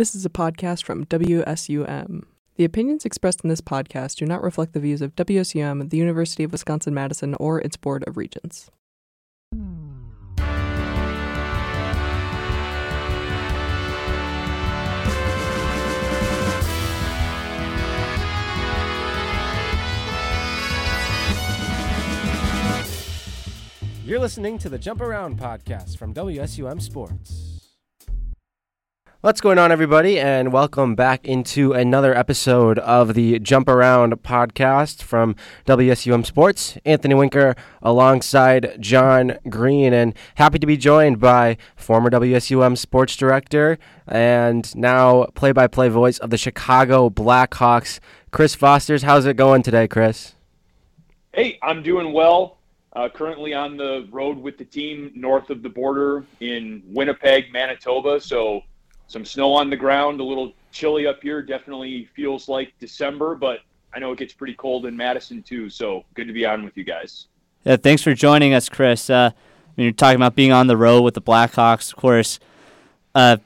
This is a podcast from WSUM. The opinions expressed in this podcast do not reflect the views of WSUM, the University of Wisconsin Madison, or its Board of Regents. You're listening to the Jump Around podcast from WSUM Sports. What's going on, everybody, and welcome back into another episode of the Jump Around podcast from WSUM Sports. Anthony Winker alongside John Green, and happy to be joined by former WSUM sports director and now play by play voice of the Chicago Blackhawks, Chris Vosters. How's it going today, Chris? Hey, I'm doing well. Uh, currently on the road with the team north of the border in Winnipeg, Manitoba. So some snow on the ground, a little chilly up here. Definitely feels like December, but I know it gets pretty cold in Madison too. So good to be on with you guys. Yeah, thanks for joining us, Chris. Uh, I mean, you're talking about being on the road with the Blackhawks, of course. Uh,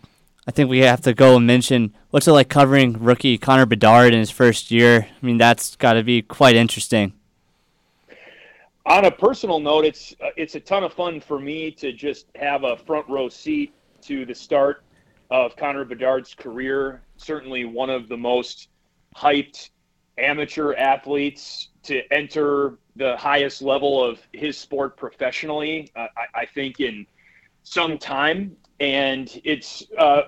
I think we have to go and mention what's it like covering rookie Connor Bedard in his first year. I mean, that's got to be quite interesting on a personal note, it's uh, it's a ton of fun for me to just have a front row seat to the start of Connor Bedard's career. Certainly one of the most hyped amateur athletes to enter the highest level of his sport professionally. Uh, I, I, think in some time, and it's uh,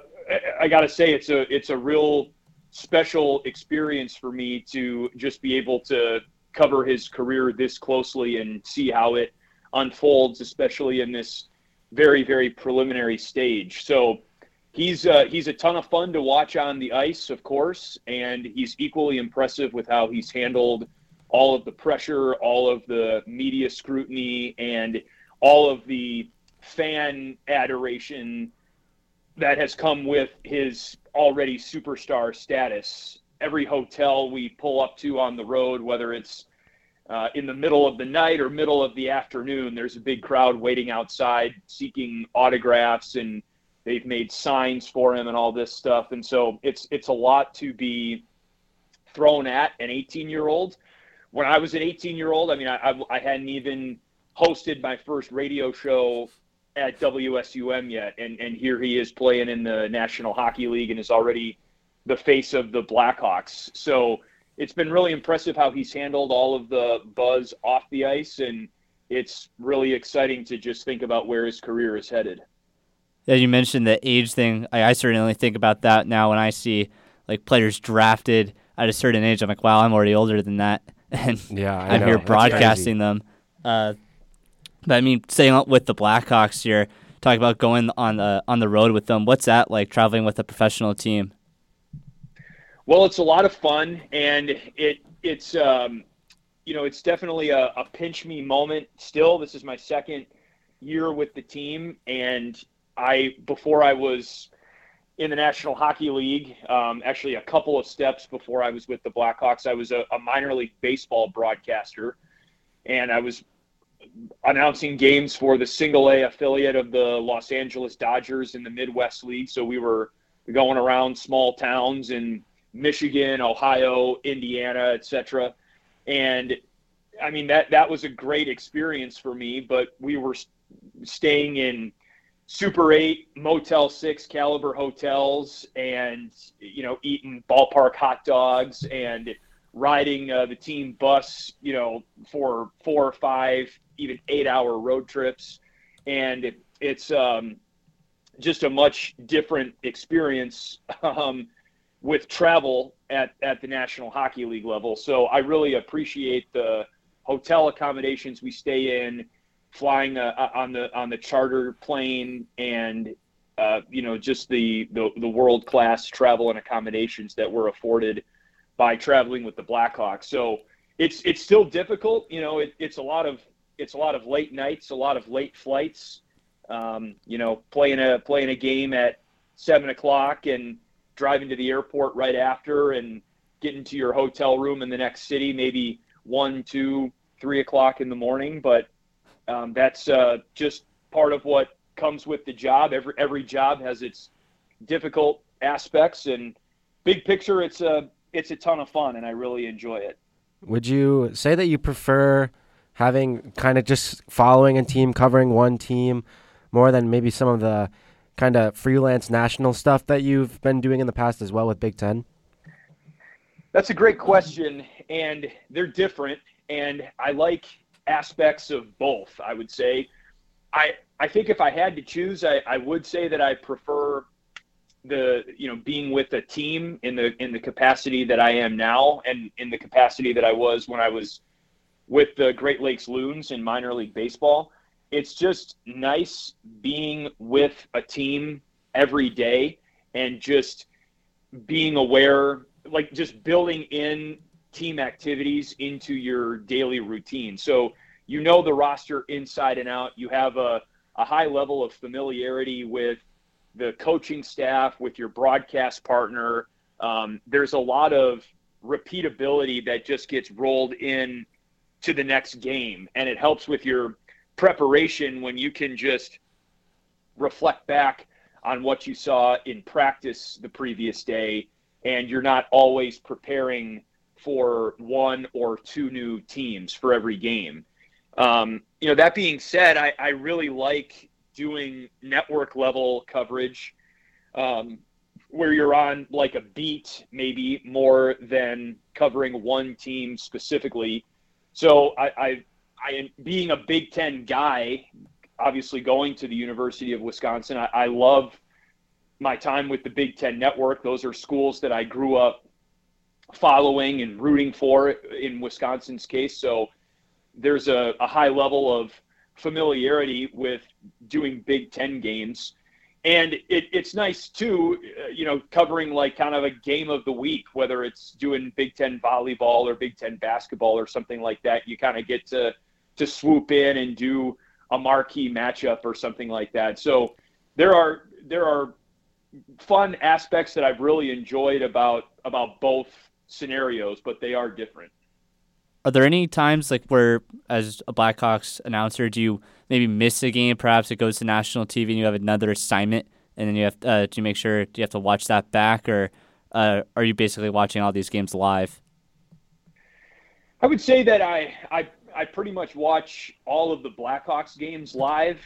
I got to say it's a it's a real special experience for me to just be able to cover his career this closely and see how it unfolds, especially in this very, very preliminary stage. So he's uh, he's a ton of fun to watch on the ice, of course, and he's equally impressive with how he's handled all of the pressure, all of the media scrutiny, and all of the fan adoration that has come with his already superstar status. Every hotel we pull up to on the road, whether it's uh, in the middle of the night or middle of the afternoon, there's a big crowd waiting outside seeking autographs, and they've made signs for him and all this stuff. And so it's it's a lot to be thrown at an 18 year old. When I was an 18 year old, I mean, I, I hadn't even hosted my first radio show at WSUM yet, and and here he is playing in the National Hockey League and is already the face of the Blackhawks. So it's been really impressive how he's handled all of the buzz off the ice, and it's really exciting to just think about where his career is headed. Yeah, you mentioned the age thing. I, I certainly think about that now when I see like players drafted at a certain age. I'm like, wow, I'm already older than that, and yeah, I I'm know. here That's broadcasting crazy. them. Uh, but I mean, saying with the Blackhawks here, talking about going on the on the road with them. What's that like traveling with a professional team? Well, it's a lot of fun, and it it's um, you know it's definitely a, a pinch me moment. Still, this is my second year with the team, and I before I was in the National Hockey League, um, actually a couple of steps before I was with the Blackhawks, I was a, a minor league baseball broadcaster, and I was announcing games for the single A affiliate of the Los Angeles Dodgers in the Midwest League. So we were going around small towns in Michigan, Ohio, Indiana, etc. And I mean that that was a great experience for me. But we were staying in Super Eight, Motel Six caliber hotels, and you know eating ballpark hot dogs and riding uh, the team bus, you know, for four or five, even eight-hour road trips, and it, it's um, just a much different experience. Um, with travel at, at the National Hockey League level. So I really appreciate the hotel accommodations we stay in, flying uh, on the on the charter plane, and uh, you know just the the, the world class travel and accommodations that we're afforded by traveling with the Blackhawks. So it's it's still difficult. You know, it, it's a lot of it's a lot of late nights, a lot of late flights. Um, you know, playing a playing a game at seven o'clock and driving to the airport right after and getting to your hotel room in the next city, maybe one, two, three o'clock in the morning. But um, that's uh, just part of what comes with the job. Every every job has its difficult aspects. And big picture, it's a it's a ton of fun, and I really enjoy it. Would you say that you prefer having kind of just following a team, covering one team, more than maybe some of the kind of freelance national stuff that you've been doing in the past as well with Big Ten? That's a great question, and they're different. And I like aspects of both. I would say, I I think if I had to choose, I, I would say that I prefer the you know being with a team in the in the capacity that I am now, and in the capacity that I was when I was with the Great Lakes Loons in minor league baseball. It's just nice being with a team every day and just being aware, like just building in team activities into your daily routine. So you know the roster inside and out. You have a, a high level of familiarity with the coaching staff, with your broadcast partner. Um, there's a lot of repeatability that just gets rolled in to the next game, and it helps with your preparation when you can just reflect back on what you saw in practice the previous day, and you're not always preparing for one or two new teams for every game. Um, you know, that being said, I, I really like doing network level coverage um, where you're on like a beat, maybe more than covering one team specifically. So I, I, I being a Big Ten guy, obviously going to the University of Wisconsin, I, I love my time with the Big Ten Network. Those are schools that I grew up following and rooting for in Wisconsin's case. So there's a, a high level of familiarity with doing Big Ten games. And it, it's nice too, uh, you know, covering like kind of a game of the week, whether it's doing Big Ten volleyball or Big Ten basketball or something like that. You kind of get to to swoop in and do a marquee matchup or something like that. So there are there are fun aspects that I've really enjoyed about about both scenarios, but they are different. Are there any times like where, as a Blackhawks announcer, do you maybe miss a game? Perhaps it goes to national TV and you have another assignment, and then you have uh, to make sure do you have to watch that back, or uh, are you basically watching all these games live? I would say that I I I pretty much watch all of the Blackhawks games live,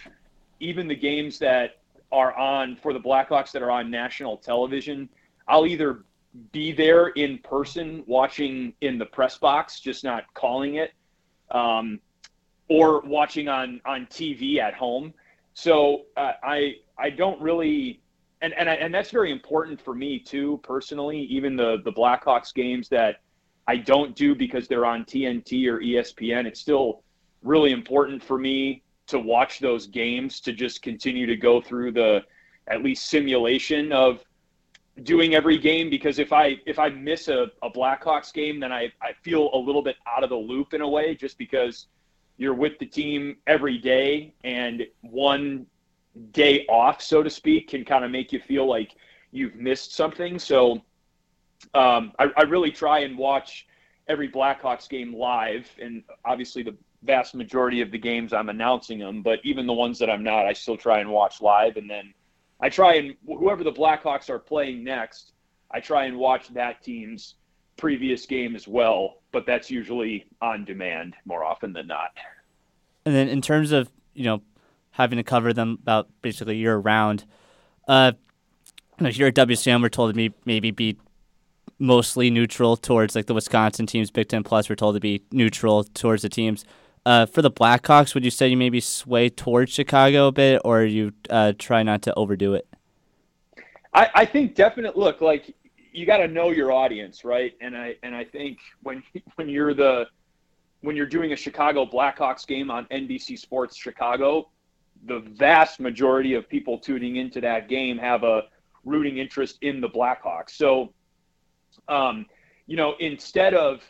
even the games that are on for the Blackhawks that are on national television. I'll either be there in person watching in the press box, just not calling it, um, or watching on on TV at home. So uh, I I don't really, and and I, and that's very important for me too personally. Even the the Blackhawks games that I don't do because they're on TNT or ESPN, it's still really important for me to watch those games to just continue to go through the at least simulation of doing every game because if I if I miss a, a Blackhawks game, then I, I feel a little bit out of the loop in a way, just because you're with the team every day and one day off, so to speak, can kind of make you feel like you've missed something. So um, I, I really try and watch every Blackhawks game live, and obviously the vast majority of the games I'm announcing them, but even the ones that I'm not, I still try and watch live, and then I try and whoever the Blackhawks are playing next, I try and watch that team's previous game as well, but that's usually on demand more often than not. And then in terms of, you know, having to cover them about basically year round, uh, you know, here at WSUM, we're told to be, maybe be mostly neutral towards like the Wisconsin teams, Big Ten Plus, we're told to be neutral towards the teams. Uh, for the Blackhawks, would you say you maybe sway towards Chicago a bit, or you uh, try not to overdo it? I, I think definitely. Look, like you got to know your audience, right? And I and I think when when you're the when you're doing a Chicago Blackhawks game on NBC Sports Chicago, the vast majority of people tuning into that game have a rooting interest in the Blackhawks. So, um, you know, instead of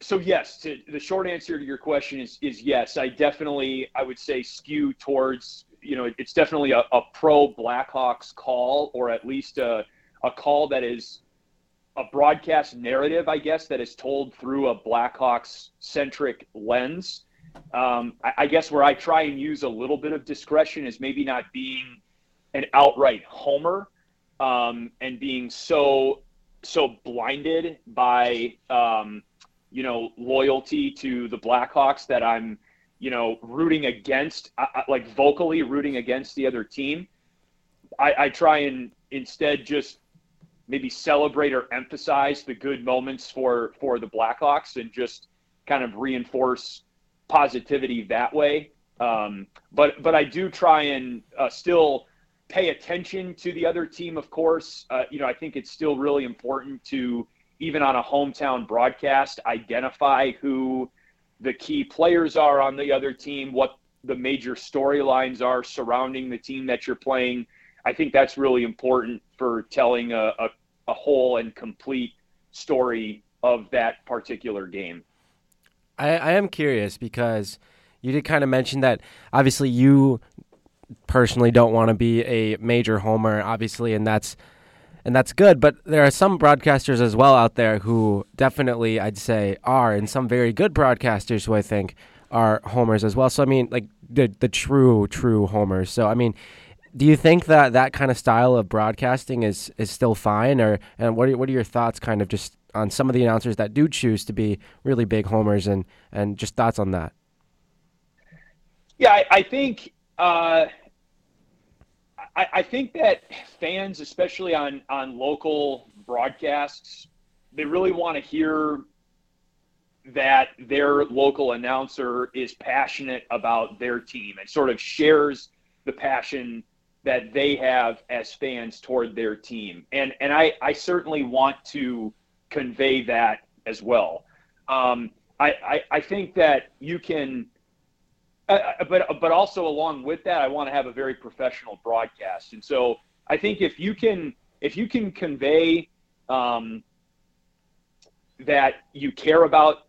so yes, to, the short answer to your question is is yes. I definitely I would say skew towards you know it's definitely a, a pro Blackhawks call or at least a a call that is a broadcast narrative, I guess, that is told through a Blackhawks centric lens. Um, I, I guess where I try and use a little bit of discretion is maybe not being an outright homer, um, and being so so blinded by um, you know loyalty to the Blackhawks that I'm you know rooting against, like vocally rooting against the other team. I, I try and instead just maybe celebrate or emphasize the good moments for for the Blackhawks and just kind of reinforce positivity that way. Um, but but I do try and uh, still pay attention to the other team. Of course, uh, you know I think it's still really important to even on a hometown broadcast identify who the key players are on the other team, what the major storylines are surrounding the team that you're playing. I think that's really important for telling a, a, a whole and complete story of that particular game. I, I am curious because you did kind of mention that obviously you personally don't want to be a major homer, obviously, and that's and that's good. But there are some broadcasters as well out there who definitely, I'd say, are, and some very good broadcasters who I think are homers as well. So I mean, like the the true true homers. So I mean, do you think that that kind of style of broadcasting is is still fine, or and what are, what are your thoughts, kind of just on some of the announcers that do choose to be really big homers, and and just thoughts on that? Yeah, I, I think uh, I, I think that fans, especially on on local broadcasts, they really want to hear that their local announcer is passionate about their team and sort of shares the passion that they have as fans toward their team. And and I, I certainly want to convey that as well. Um, I, I, I think that you can but but also along with that, I want to have a very professional broadcast, and so I think if you can if you can convey um, that you care about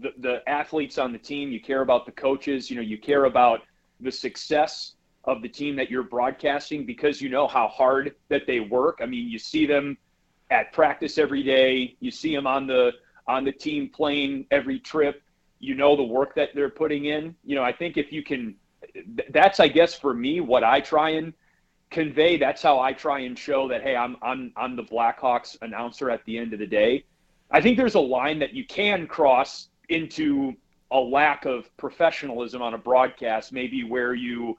the, the athletes on the team, you care about the coaches, you know, you care about the success of the team that you're broadcasting because you know how hard that they work. I mean, you see them at practice every day, you see them on the on the team plane every trip you know the work that they're putting in. You know, I think if you can, that's I guess for me what I try and convey. That's how I try and show that hey, I'm I'm I'm the Blackhawks announcer at the end of the day. I think there's a line that you can cross into a lack of professionalism on a broadcast, maybe where you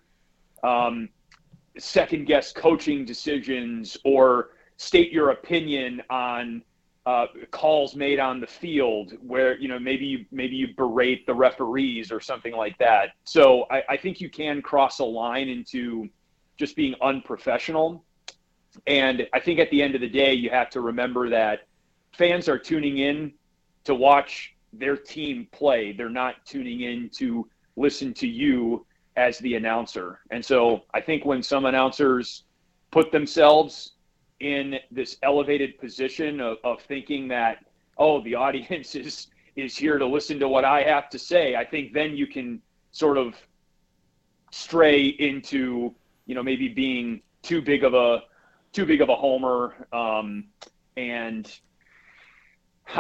um, second guess coaching decisions or state your opinion on uh, calls made on the field where you know maybe you maybe you berate the referees or something like that. So I, I think you can cross a line into just being unprofessional. And I think at the end of the day, you have to remember that fans are tuning in to watch their team play. They're not tuning in to listen to you as the announcer. And so I think when some announcers put themselves in this elevated position of, of thinking that oh the audience is is here to listen to what I have to say, I think then you can sort of stray into you know maybe being too big of a too big of a homer um, and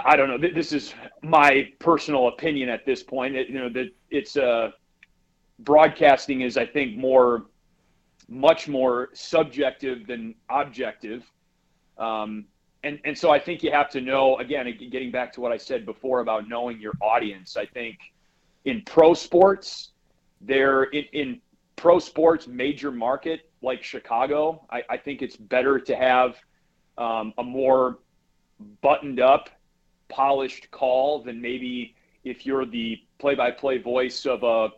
I don't know. This is my personal opinion at this point. It, you know that it's uh, broadcasting is I think more much more subjective than objective. Um, and, and so I think you have to know, again, getting back to what I said before about knowing your audience, I think in pro sports, there in, in pro sports major market like Chicago, I, I think it's better to have um, a more buttoned up, polished call than maybe if you're the play by play voice of a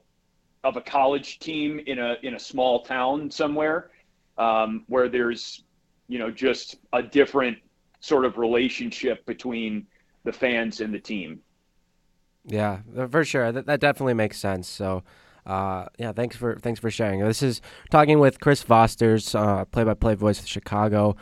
of a college team in a in a small town somewhere um, where there's you know just a different sort of relationship between the fans and the team. Yeah, for sure. That that definitely makes sense. So. Uh, yeah, thanks for thanks for sharing. This is talking with Chris Vosters, uh, play-by-play voice of Chicago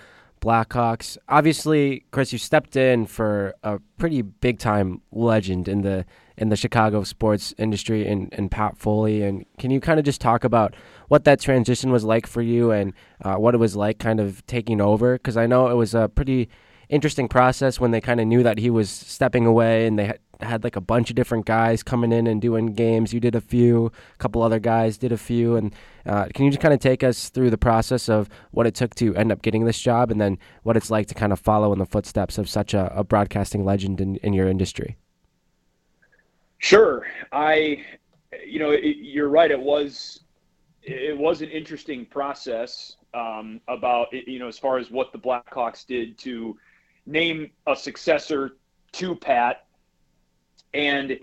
Blackhawks. Obviously, Chris, you stepped in for a pretty big-time legend in the in the Chicago sports industry and, and Pat Foley. And can you kind of just talk about what that transition was like for you and uh, what it was like kind of taking over? Because I know it was a pretty interesting process when they kind of knew that he was stepping away and they had like a bunch of different guys coming in and doing games. You did a few, a couple other guys did a few, and uh, can you just kind of take us through the process of what it took to end up getting this job, and then what it's like to kind of follow in the footsteps of such a, a broadcasting legend in, in your industry? Sure, I, you know, it, you're right. It was it was an interesting process um, about you know as far as what the Blackhawks did to name a successor to Pat, and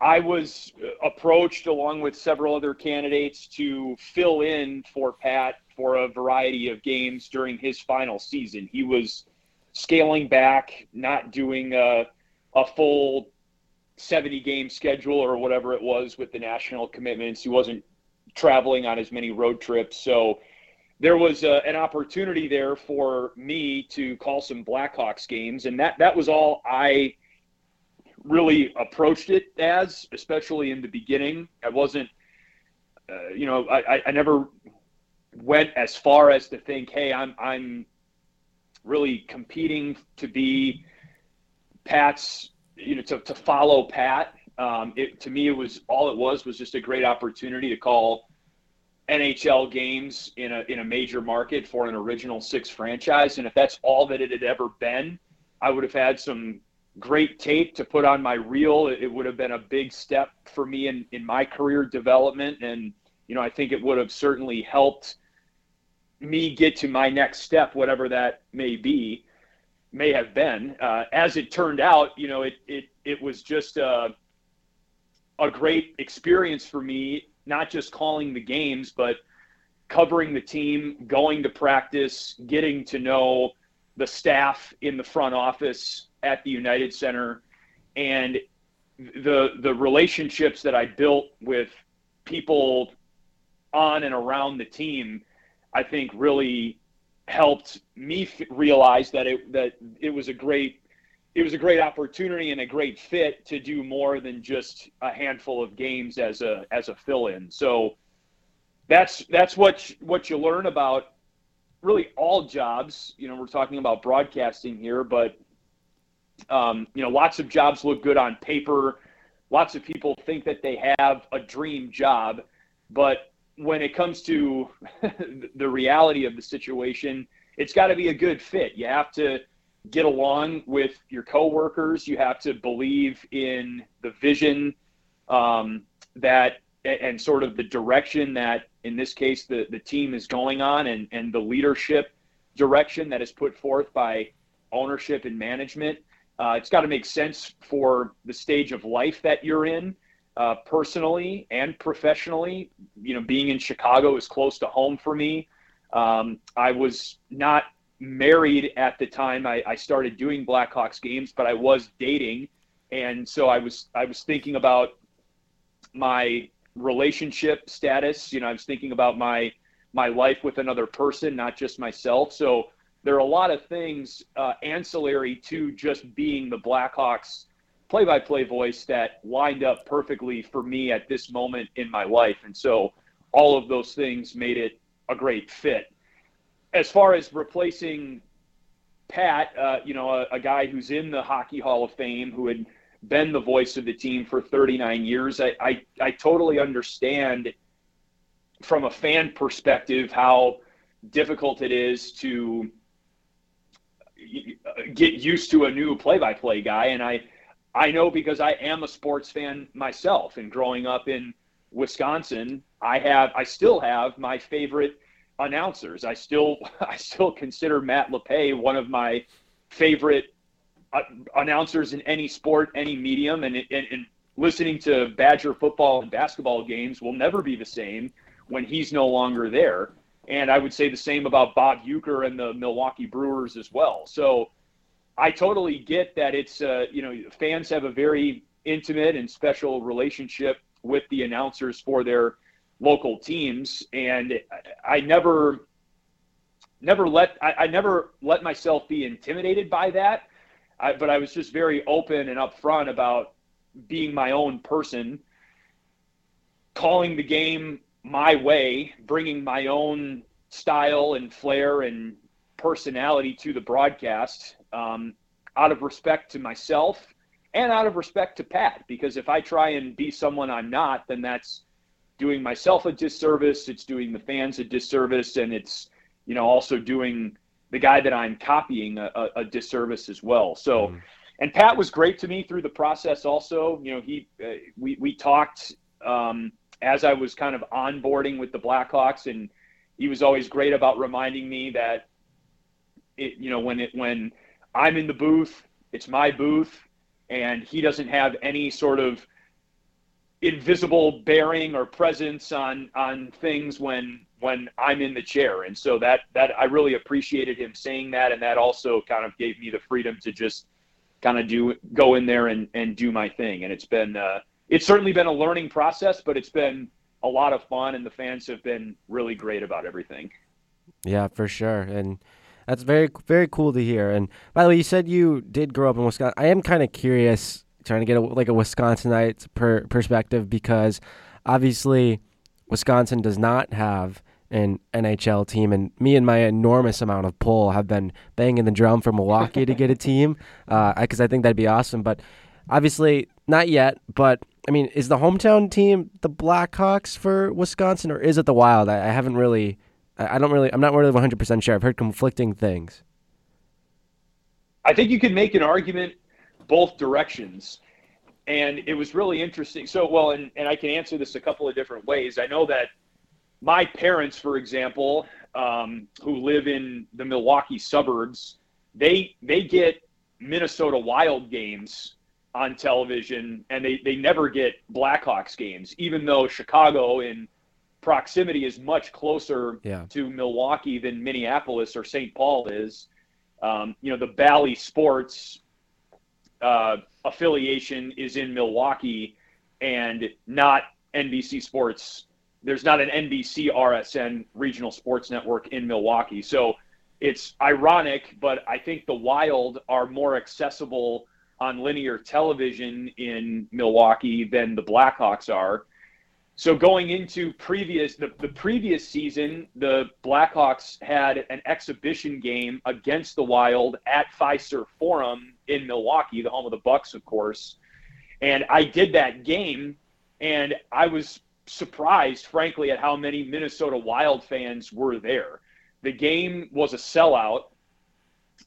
I was approached along with several other candidates to fill in for Pat for a variety of games during his final season. He was scaling back, not doing a, a full 70 game schedule or whatever it was with the national commitments. He wasn't traveling on as many road trips. So there was a, an opportunity there for me to call some Blackhawks games, and that that was all I really approached it as, especially in the beginning. I wasn't, uh, you know, I, I never went as far as to think, hey, I'm I'm really competing to be Pat's, you know, to, to follow Pat. Um, it, to me, it was all it was was just a great opportunity to call NHL games in a in a major market for an original six franchise. And if that's all that it had ever been, I would have had some great tape to put on my reel. It would have been a big step for me in, in my career development. And, you know, I think it would have certainly helped me get to my next step, whatever that may be, may have been. Uh, as it turned out, you know, it, it, it was just a, a great experience for me not just calling the games, but covering the team, going to practice, getting to know the staff in the front office at the United Center, and the the relationships that I built with people on and around the team, I think really helped me f- realize that it that it was a great it was a great opportunity and a great fit to do more than just a handful of games as a as a fill-in. So that's that's what what you learn about really all jobs. You know, we're talking about broadcasting here, but um, you know, lots of jobs look good on paper. Lots of people think that they have a dream job, but when it comes to the reality of the situation, it's got to be a good fit. You have to get along with your coworkers. You have to believe in the vision um, that and sort of the direction that, in this case, the, the team is going on and, and the leadership direction that is put forth by ownership and management. Uh, it's got to make sense for the stage of life that you're in, uh, personally and professionally. You know, being in Chicago is close to home for me. Um, I was not married at the time I, I started doing Blackhawks games, but I was dating, and so I was I was thinking about my relationship status. You know, I was thinking about my my life with another person, not just myself. So there are a lot of things uh, ancillary to just being the Blackhawks play-by-play voice that lined up perfectly for me at this moment in my life, and so all of those things made it a great fit. As far as replacing Pat, uh, you know, a, a, guy who's in the Hockey Hall of Fame, who had been the voice of the team for 39 years, I, I, I totally understand from a fan perspective how difficult it is to get used to a new play-by-play guy, and I, I know because I am a sports fan myself, and growing up in Wisconsin, I have, I still have my favorite announcers. I still I still consider Matt LePay one of my favorite uh, announcers in any sport, any medium, and, and, and listening to Badger football and basketball games will never be the same when he's no longer there. And I would say the same about Bob Uecker and the Milwaukee Brewers as well. So I totally get that it's uh, you know fans have a very intimate and special relationship with the announcers for their local teams, and I never never let I, I never let myself be intimidated by that. I, but I was just very open and upfront about being my own person, calling the game my way, bringing my own style and flair and personality to the broadcast um, out of respect to myself and out of respect to Pat, because if I try and be someone I'm not, then that's doing myself a disservice. It's doing the fans a disservice, and it's you know also doing the guy that I'm copying a, a, a disservice as well. So, mm. and Pat was great to me through the process. Also, you know, he uh, we we talked um, as I was kind of onboarding with the Blackhawks, and he was always great about reminding me that it you know when it when I'm in the booth, it's my booth, and he doesn't have any sort of invisible bearing or presence on on things when when I'm in the chair. And so that that I really appreciated him saying that, and that also kind of gave me the freedom to just kind of do go in there and and do my thing. And it's been uh, it's certainly been a learning process, but it's been a lot of fun, and the fans have been really great about everything. Yeah, for sure, and. That's very very cool to hear. And by the way, you said you did grow up in Wisconsin. I am kind of curious, trying to get a, like a Wisconsinite per, perspective because obviously Wisconsin does not have an NHL team, and me and my enormous amount of pull have been banging the drum for Milwaukee to get a team because uh, I think that'd be awesome. But obviously, not yet. But I mean, is the hometown team the Blackhawks for Wisconsin, or is it the Wild? I, I haven't really, I, I don't really, I'm not really 100 percent sure. I've heard conflicting things. I think you could make an argument both directions. And it was really interesting. So, well, and, and I can answer this a couple of different ways. I know that my parents, for example, um, who live in the Milwaukee suburbs, they they get Minnesota Wild games on television, and they they never get Blackhawks games, even though Chicago in proximity is much closer yeah. to Milwaukee than Minneapolis or St. Paul is. Um, you know, the Bally Sports uh, affiliation is in Milwaukee, and not NBC Sports there's not an NBC RSN regional sports network in Milwaukee. So it's ironic, but I think the Wild are more accessible on linear television in Milwaukee than the Blackhawks are. So going into previous the, the previous season, the Blackhawks had an exhibition game against the Wild at Fiserv Forum in Milwaukee, the home of the Bucks, of course. And I did that game, and I was surprised, frankly, at how many Minnesota Wild fans were there. The game was a sellout,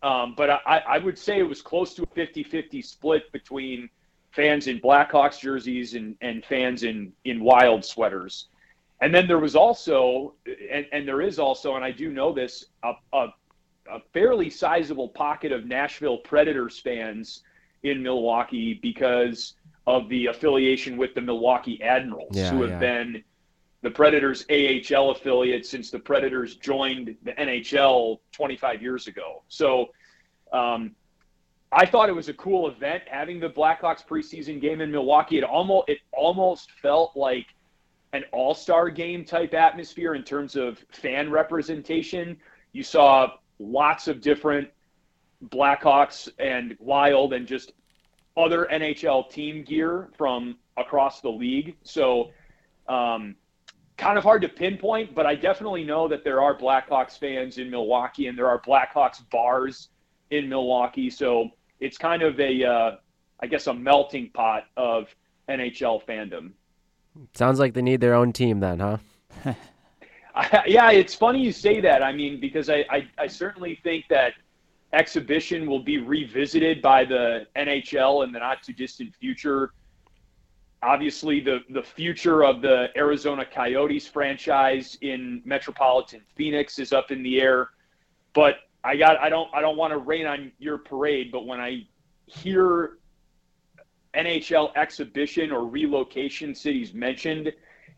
um, but I, I, would say it was close to a 50 50 split between fans in Blackhawks jerseys and, and fans in, in Wild sweaters. And then there was also, and, and there is also, and I do know this, a, a, a fairly sizable pocket of Nashville Predators fans in Milwaukee because of the affiliation with the Milwaukee Admirals, yeah, who have yeah. been the Predators AHL affiliate since the Predators joined the NHL 25 years ago. So um, I thought it was a cool event having the Blackhawks preseason game in Milwaukee. It almost it almost felt like an all-star game type atmosphere in terms of fan representation. You saw lots of different Blackhawks and Wild and just other NHL team gear from across the league. So, um, kind of hard to pinpoint, but I definitely know that there are Blackhawks fans in Milwaukee and there are Blackhawks bars in Milwaukee. So it's kind of a, uh, I guess, a melting pot of NHL fandom. Sounds like they need their own team then, huh? I, yeah, it's funny you say that. I mean, because I, I, I certainly think that exhibition will be revisited by the NHL in the not too distant future. Obviously, the, the future of the Arizona Coyotes franchise in Metropolitan Phoenix is up in the air. But I got I don't I don't want to rain on your parade, but when I hear NHL exhibition or relocation cities mentioned,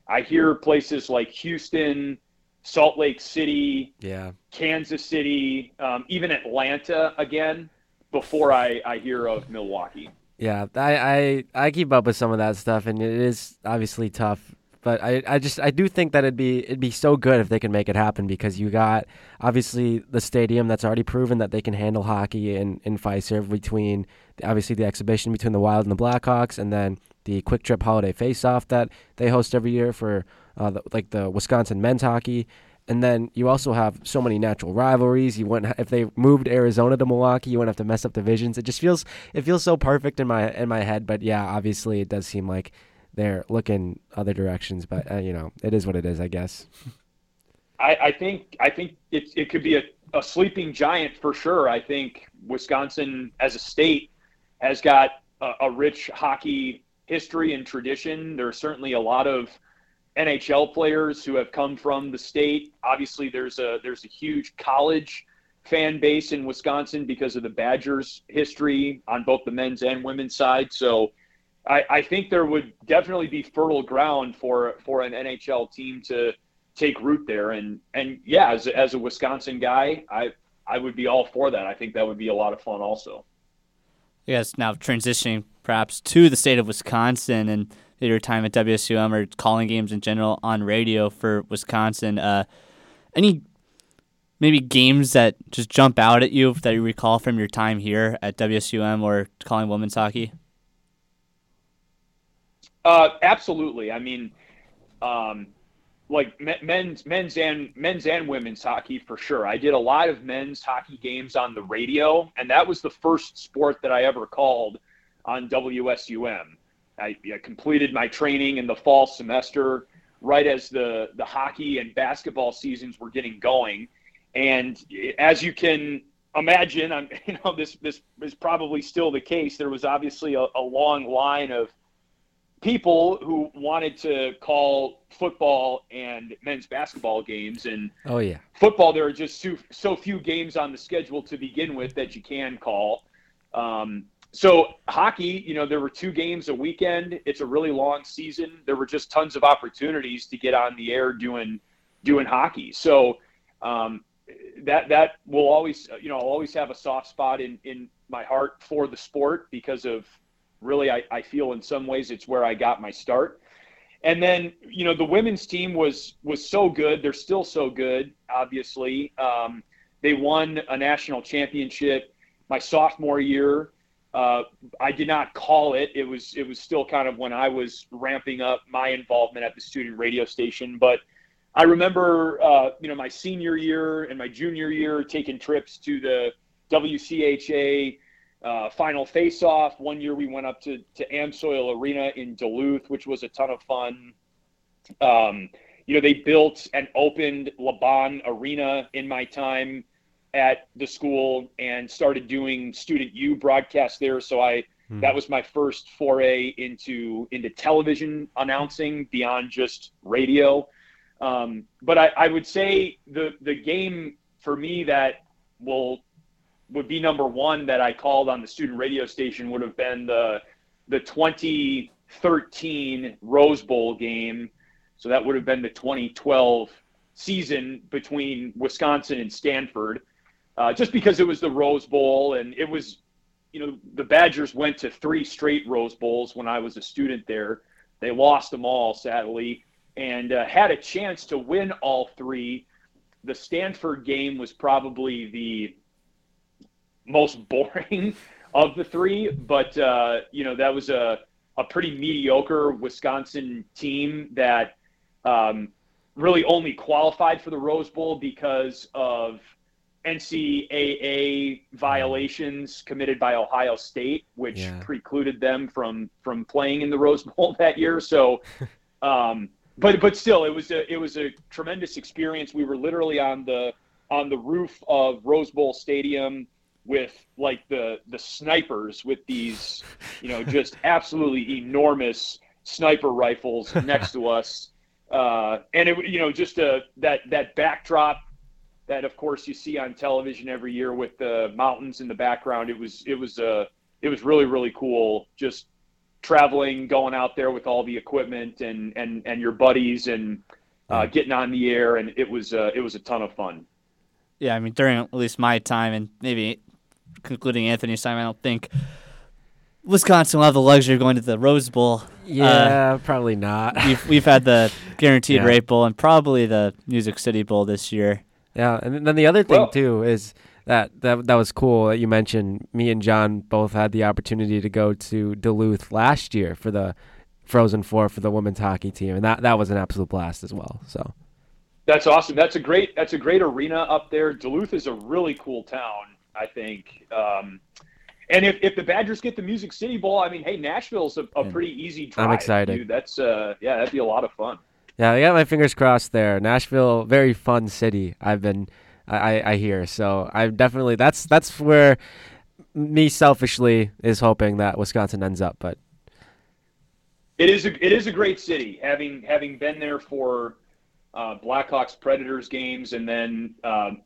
I hear places like Houston, Salt Lake City, yeah, Kansas City, um, even Atlanta again before I, I hear of Milwaukee. Yeah, I, I I keep up with some of that stuff, and it is obviously tough. But I, I just I do think that it'd be it'd be so good if they can make it happen because you got obviously the stadium that's already proven that they can handle hockey in in Fiserv between obviously the exhibition between the Wild and the Blackhawks, and then the Kwik Trip Holiday Face Off that they host every year for uh, the, like the Wisconsin men's hockey, and then you also have so many natural rivalries. You wouldn't if they moved Arizona to Milwaukee, you wouldn't have to mess up divisions. It just feels it feels so perfect in my in my head. But yeah, obviously it does seem like they're looking other directions. But uh, you know, it is what it is, I guess. I, I think I think it it could be a, a sleeping giant for sure. I think Wisconsin as a state has got a, a rich hockey history and tradition. There are certainly a lot of NHL players who have come from the state. Obviously, there's a there's a huge college fan base in Wisconsin because of the Badgers' history on both the men's and women's side. So, I, I think there would definitely be fertile ground for for an NHL team to take root there. And and yeah, as as a Wisconsin guy, I I would be all for that. I think that would be a lot of fun also. Yes, now transitioning perhaps to the state of Wisconsin and your time at WSUM or calling games in general on radio for Wisconsin. Uh, any maybe games that just jump out at you that you recall from your time here at WSUM or calling women's hockey? Uh, absolutely. I mean, um, like men's men's and men's and women's hockey for sure. I did a lot of men's hockey games on the radio, and that was the first sport that I ever called on WSUM. I, I completed my training in the fall semester right as the the hockey and basketball seasons were getting going, and as you can imagine, I'm you know this this is probably still the case. There was obviously a, a long line of people who wanted to call football and men's basketball games. And oh yeah. football there are just so, so few games on the schedule to begin with that you can call. Um, so hockey you know there were two games a weekend it's a really long season there were just tons of opportunities to get on the air doing doing hockey so um, that that will always you know I'll always have a soft spot in in my heart for the sport because of really I, I feel in some ways it's where I got my start. And then you know the women's team was was so good. They're still so good. Obviously, um, they won a national championship my sophomore year. Uh, I did not call it. It was it was still kind of when I was ramping up my involvement at the student radio station. But I remember, uh, you know, my senior year and my junior year taking trips to the WCHA uh, final face-off. One year we went up to to Amsoil Arena in Duluth, which was a ton of fun. Um, you know, they built and opened LaBahn Arena in my time at the school and started doing Student U broadcast there. So I hmm. that was my first foray into into television announcing beyond just radio. Um, but I, I would say the the game for me that will would be number one that I called on the student radio station would have been the the 2013 Rose Bowl game. So that would have been the 2012 season between Wisconsin and Stanford, uh, just because it was the Rose Bowl and it was, you know, the Badgers went to three straight Rose Bowls when I was a student there. They lost them all, sadly, and uh, had a chance to win all three. The Stanford game was probably the most boring of the three, but uh, you know that was a a pretty mediocre Wisconsin team that um, really only qualified for the Rose Bowl because of NCAA violations committed by Ohio State, which yeah. precluded them from from playing in the Rose Bowl that year. So, um, but but still, it was a it was a tremendous experience. We were literally on the on the roof of Rose Bowl Stadium with like the the snipers with these you know just absolutely enormous sniper rifles next to us uh, and it you know just a that that backdrop that of course you see on television every year with the mountains in the background it was it was uh it was really really cool just traveling going out there with all the equipment and and and your buddies and uh, getting on the air and it was uh, it was a ton of fun yeah, I mean, during at least my time, and maybe concluding Anthony's time, I don't think Wisconsin will have the luxury of going to the Rose Bowl. Yeah, uh, probably not. we've we've had the guaranteed yeah. rate bowl and probably the Music City Bowl this year. Yeah, and then the other thing well, too is that, that that was cool that you mentioned. Me and John both had the opportunity to go to Duluth last year for the Frozen Four for the women's hockey team, and that that was an absolute blast as well. So. That's awesome. That's a great. That's a great arena up there. Duluth is a really cool town. I think. Um, and if, if the Badgers get the Music City Bowl, I mean, hey, Nashville's a, a pretty easy drive. I'm excited. Dude. That's uh, yeah, that'd be a lot of fun. Yeah, I got my fingers crossed there. Nashville, very fun city. I've been, I, I hear. So I'm definitely that's that's where me selfishly is hoping that Wisconsin ends up. But it is a it is a great city. Having having been there for uh, Blackhawks Predators games, and then um,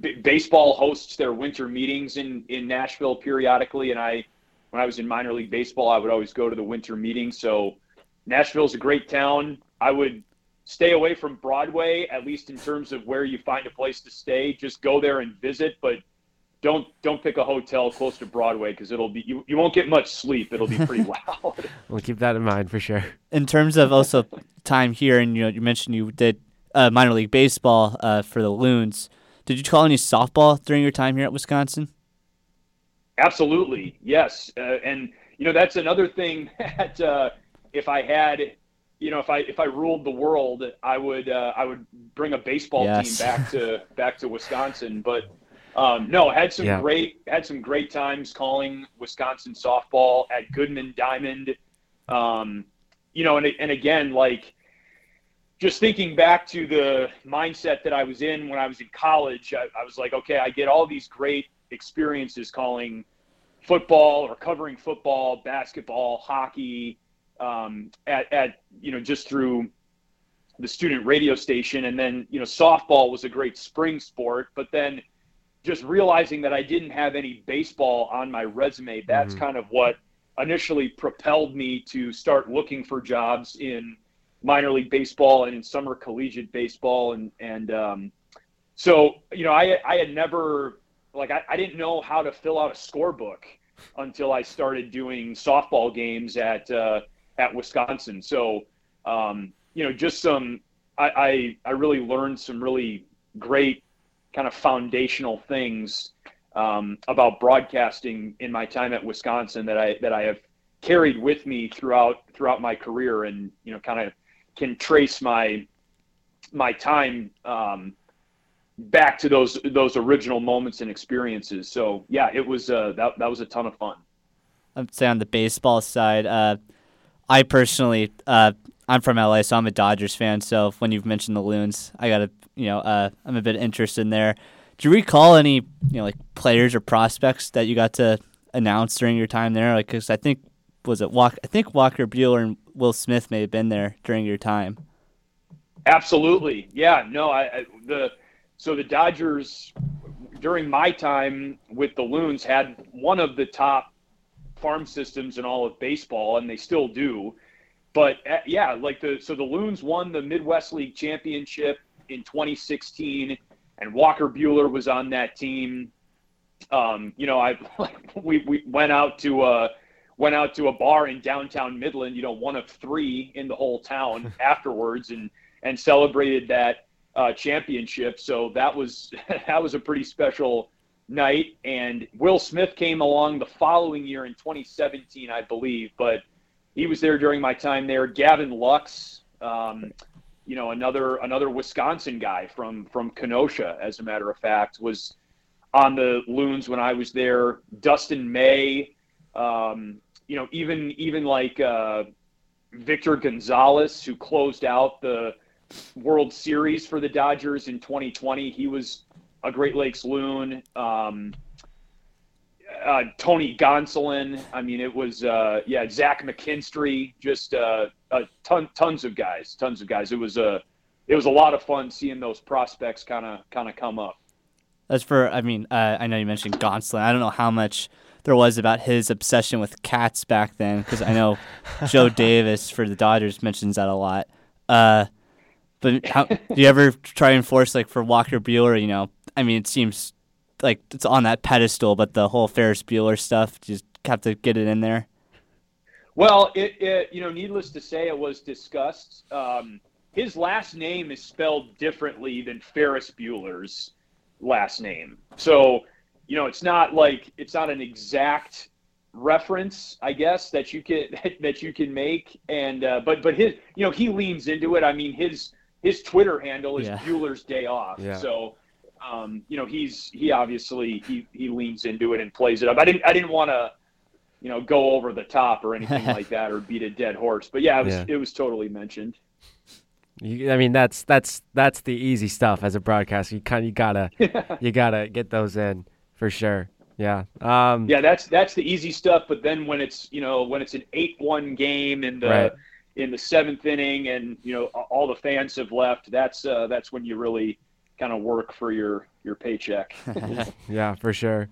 b- baseball hosts their winter meetings in in Nashville periodically. And I, when I was in minor league baseball, I would always go to the winter meetings. So Nashville's a great town. I would stay away from Broadway, at least in terms of where you find a place to stay. Just go there and visit, but don't don't pick a hotel close to Broadway because it'll be you, you won't get much sleep. It'll be pretty loud. we'll keep that in mind for sure. In terms of also time here, and you know, you mentioned you did uh, minor league baseball uh, for the Loons. Did you call any softball during your time here at Wisconsin? Absolutely, yes. Uh, and you know that's another thing that uh, if I had, you know, if I if I ruled the world, I would uh, I would bring a baseball Yes. team back to back to Wisconsin. But um, no, had some Yeah. great had some great times calling Wisconsin softball at Goodman Diamond. Um, you know, and and again, like just thinking back to the mindset that I was in when I was in college, I, I was like, okay, I get all these great experiences calling football or covering football, basketball, hockey, um, at, at you know just through the student radio station, and then you know softball was a great spring sport, but then just realizing that I didn't have any baseball on my resume, that's Mhm. kind of what initially propelled me to start looking for jobs in minor league baseball and in summer collegiate baseball and and um, so you know I I had never like I, I didn't know how to fill out a scorebook until I started doing softball games at uh, at Wisconsin. So um, you know just some I, I I really learned some really great kind of foundational things um, about broadcasting in my time at Wisconsin that I that I have carried with me throughout throughout my career and you know kind of can trace my my time um, back to those those original moments and experiences. So yeah, it was uh, that that was a ton of fun. I'd say on the baseball side, uh, I personally, uh, I'm from LA, so I'm a Dodgers fan. So when you've mentioned the Loons, I got to, you know, uh, I'm a bit interested in there. Do you recall any, you know, like players or prospects that you got to announce during your time there? Like, because I think was it Walk? I think Walker Buehler and Will Smith may have been there during your time. Absolutely, yeah. No, I, I the so the Dodgers during my time with the Loons had one of the top farm systems in all of baseball, and they still do. But uh, yeah, like the so the Loons won the Midwest League championship in 2016, and Walker Buehler was on that team. Um, you know, I we we went out to uh went out to a bar in downtown Midland. You know, one of three in the whole town afterwards, and and celebrated that uh, championship. So that was that was a pretty special night. And Will Smith came along the following year in 2017, I believe, but he was there during my time there. Gavin Lux, um, you know, another another Wisconsin guy from from Kenosha, as a matter of fact, was on the loons when I was there. Dustin May, um, you know, even even like uh, Victor Gonzalez, who closed out the World Series for the Dodgers in 2020. He was a Great Lakes loon. Um, uh, Tony Gonsolin. I mean, it was uh, yeah, Zach McKinstry. Just uh, ton, tons of guys, tons of guys. It was a, it was a lot of fun seeing those prospects kind of kind of come up. As for, I mean, uh, I know you mentioned Gonsolin. I don't know how much there was about his obsession with cats back then, because I know Joe Davis for the Dodgers mentions that a lot. Uh, but how, do you ever try and force like for Walker Buehler? You know, I mean, it seems like it's on that pedestal, but the whole Ferris Bueller stuff, just have to get it in there. Well, it, it you know, needless to say, it was discussed. Um, his last name is spelled differently than Ferris Bueller's last name, so you know, it's not like it's not an exact reference, I guess that you can that you can make. And uh, but but his, you know, he leans into it. I mean, his his Twitter handle is Yeah. Bueller's Day Off. Yeah. So, um, you know, he's he obviously he he leans into it and plays it up. I didn't I didn't want to, you know, go over the top or anything like that or beat a dead horse. But yeah, it was Yeah. it was totally mentioned. You, I mean, that's that's that's the easy stuff as a broadcaster. You kind of you gotta you gotta get those in for sure. Yeah. Um, Yeah, that's that's the easy stuff. But then when it's you know when it's an eight-one game in the Right. in the seventh inning, and you know all the fans have left, that's uh, that's when you really kind of work for your your paycheck. Yeah, for sure.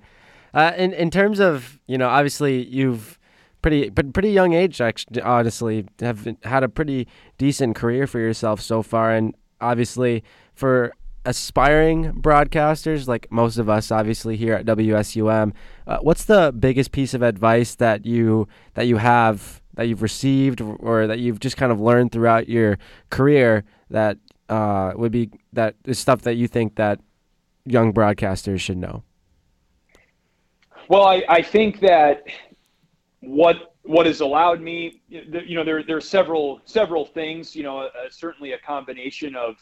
Uh, in in terms of you know, obviously you've pretty but pretty young age actually honestly have had a pretty decent career for yourself so far, and obviously for aspiring broadcasters like most of us obviously here at WSUM uh, what's the biggest piece of advice that you that you have that you've received or that you've just kind of learned throughout your career that uh, would be that stuff that you think that young broadcasters should know Well, I, I think that what what has allowed me, you know, there there are several several things. You know, uh, certainly a combination of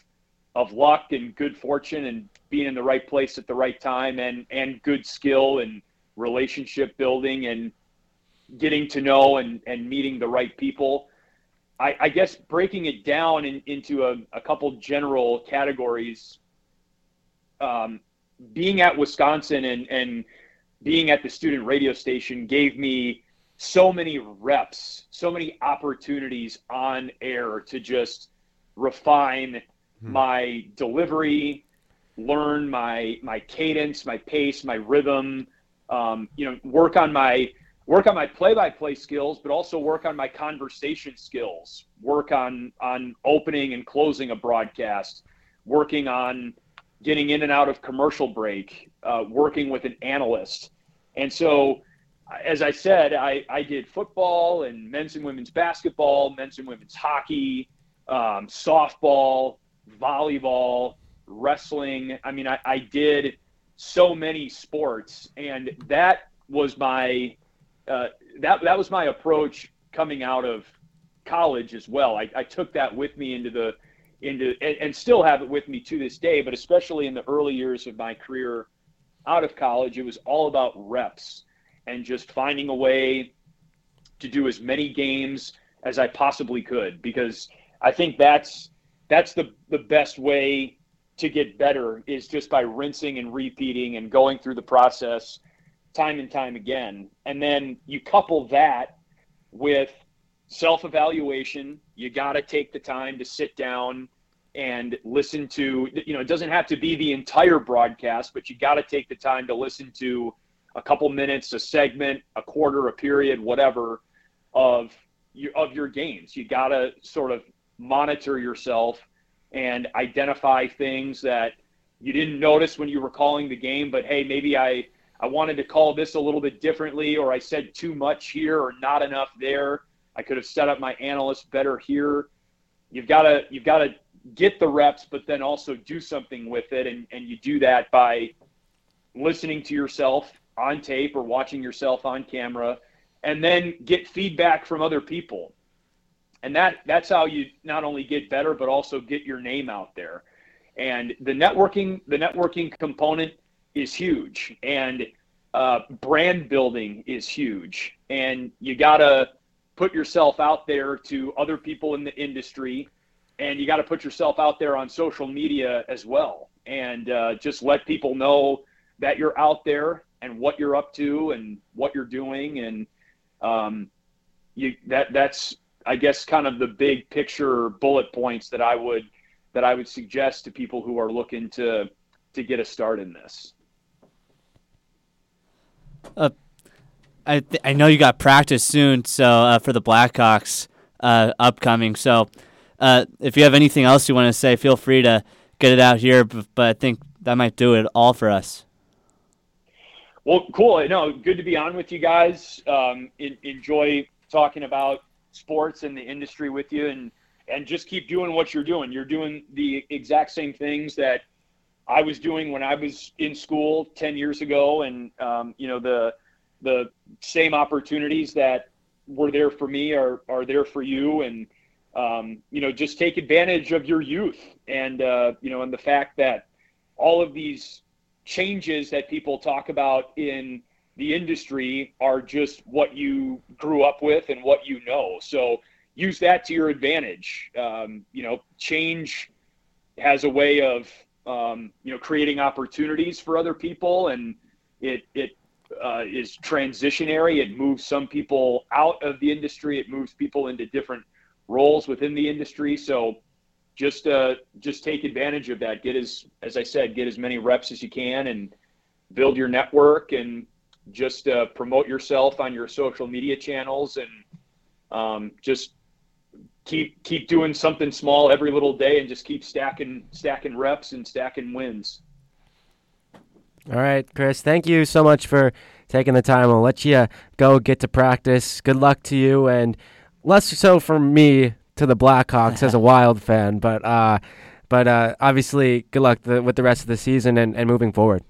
of luck and good fortune and being in the right place at the right time and and good skill and relationship building and getting to know and and meeting the right people. I, I guess breaking it down in, into a, a couple general categories. Um, being at Wisconsin and and being at the student radio station gave me so many reps, so many opportunities on air to just refine Hmm. my delivery, learn my my cadence, my pace, my rhythm. Um, you know, work on my work on my play-by-play skills, but also work on my conversation skills. Work on on opening and closing a broadcast. Working on getting in and out of commercial break. Uh, working with an analyst, and so as I said, I, I did football and men's and women's basketball, men's and women's hockey, um, softball, volleyball, wrestling. I mean, I, I did so many sports, and that was my uh, that that was my approach coming out of college as well. I, I took that with me into the into and, and still have it with me to this day. But especially in the early years of my career out of college, it was all about reps and just finding a way to do as many games as I possibly could because I think that's that's the the best way to get better is just by rinsing and repeating and going through the process time and time again. And then you couple that with self-evaluation. You got to take the time to sit down and listen to you know, it doesn't have to be the entire broadcast, but you got to take the time to listen to a couple minutes, a segment, a quarter, a period, whatever of your of your games. You got to sort of monitor yourself and identify things that you didn't notice when you were calling the game, but hey, maybe I I wanted to call this a little bit differently or I said too much here or not enough there. I could have set up my analyst better here. You've got to you've got to get the reps but then also do something with it and and you do that by listening to yourself on tape or watching yourself on camera and then get feedback from other people and that that's how you not only get better but also get your name out there and the networking the networking component is huge and uh, brand building is huge and you gotta put yourself out there to other people in the industry and you got to put yourself out there on social media as well and uh, just let people know that you're out there and what you're up to and what you're doing and um, you that that's I guess kind of the big picture bullet points that I would that I would suggest to people who are looking to to get a start in this. I th- I know you got practice soon, so uh, for the Blackhawks uh, upcoming. So uh, if you have anything else you want to say, feel free to get it out here. But, but I think that might do it all for us. Well, cool. No, good to be on with you guys. Um, en- enjoy talking about sports and the industry with you, and and just keep doing what you're doing. You're doing the exact same things that I was doing when I was in school ten years ago, and um, you know the the same opportunities that were there for me are are there for you, and um, you know, just take advantage of your youth and, uh, you know, and the fact that all of these changes that people talk about in the industry are just what you grew up with and what you know. So use that to your advantage. Um, you know, change has a way of, um, you know, creating opportunities for other people and it, it uh, is transitionary. It moves some people out of the industry. It moves people into different roles within the industry. So just uh, just take advantage of that. Get as as I said, get as many reps as you can, and build your network, and just uh, promote yourself on your social media channels, and um, just keep keep doing something small every little day, and just keep stacking stacking reps and stacking wins. All right, Chris. Thank you so much for taking the time. I'll let you go get to practice. Good luck to you, and less so for me to the Blackhawks as a Wild fan, but uh, but uh, obviously, good luck the, with the rest of the season and, and moving forward.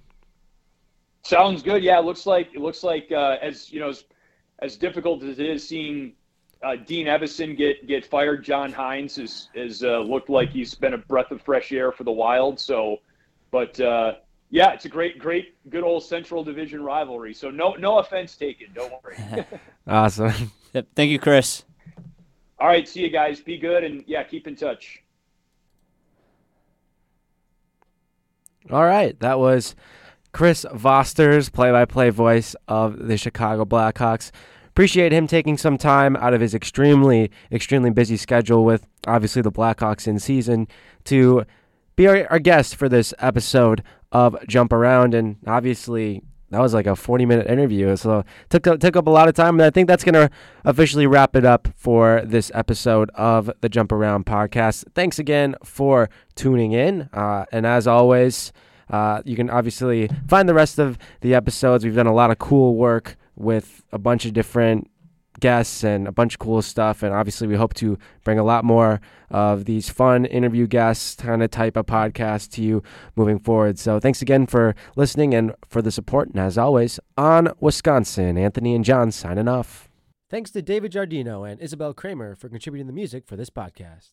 Sounds good. Yeah, it looks like it looks like uh, as you know, as, as difficult as it is seeing uh, Dean Evason get get fired, John Hynes has has uh, looked like he's been a breath of fresh air for the Wild. So, but uh, yeah, it's a great, great, good old Central Division rivalry. So no no offense taken. Don't worry. awesome. Yep. Thank you, Chris. All right, see you guys. Be good and yeah, keep in touch. All right, that was Chris Vosters, play-by-play voice of the Chicago Blackhawks. Appreciate him taking some time out of his extremely, extremely busy schedule with obviously the Blackhawks in season to be our, our guest for this episode of Jump Around. And obviously, that was like a 40 minute interview. So took took up a lot of time. And I think that's going to officially wrap it up for this episode of the Jump Around podcast. Thanks again for tuning in. Uh, and as always, uh, you can obviously find the rest of the episodes. We've done a lot of cool work with a bunch of different guests and a bunch of cool stuff. And obviously, we hope to bring a lot more of these fun interview guests kind of type of podcast to you moving forward. So thanks again for listening and for the support. And as always, on Wisconsin, Anthony and John signing off. Thanks to David Giardino and Isabel Kramer for contributing the music for this podcast.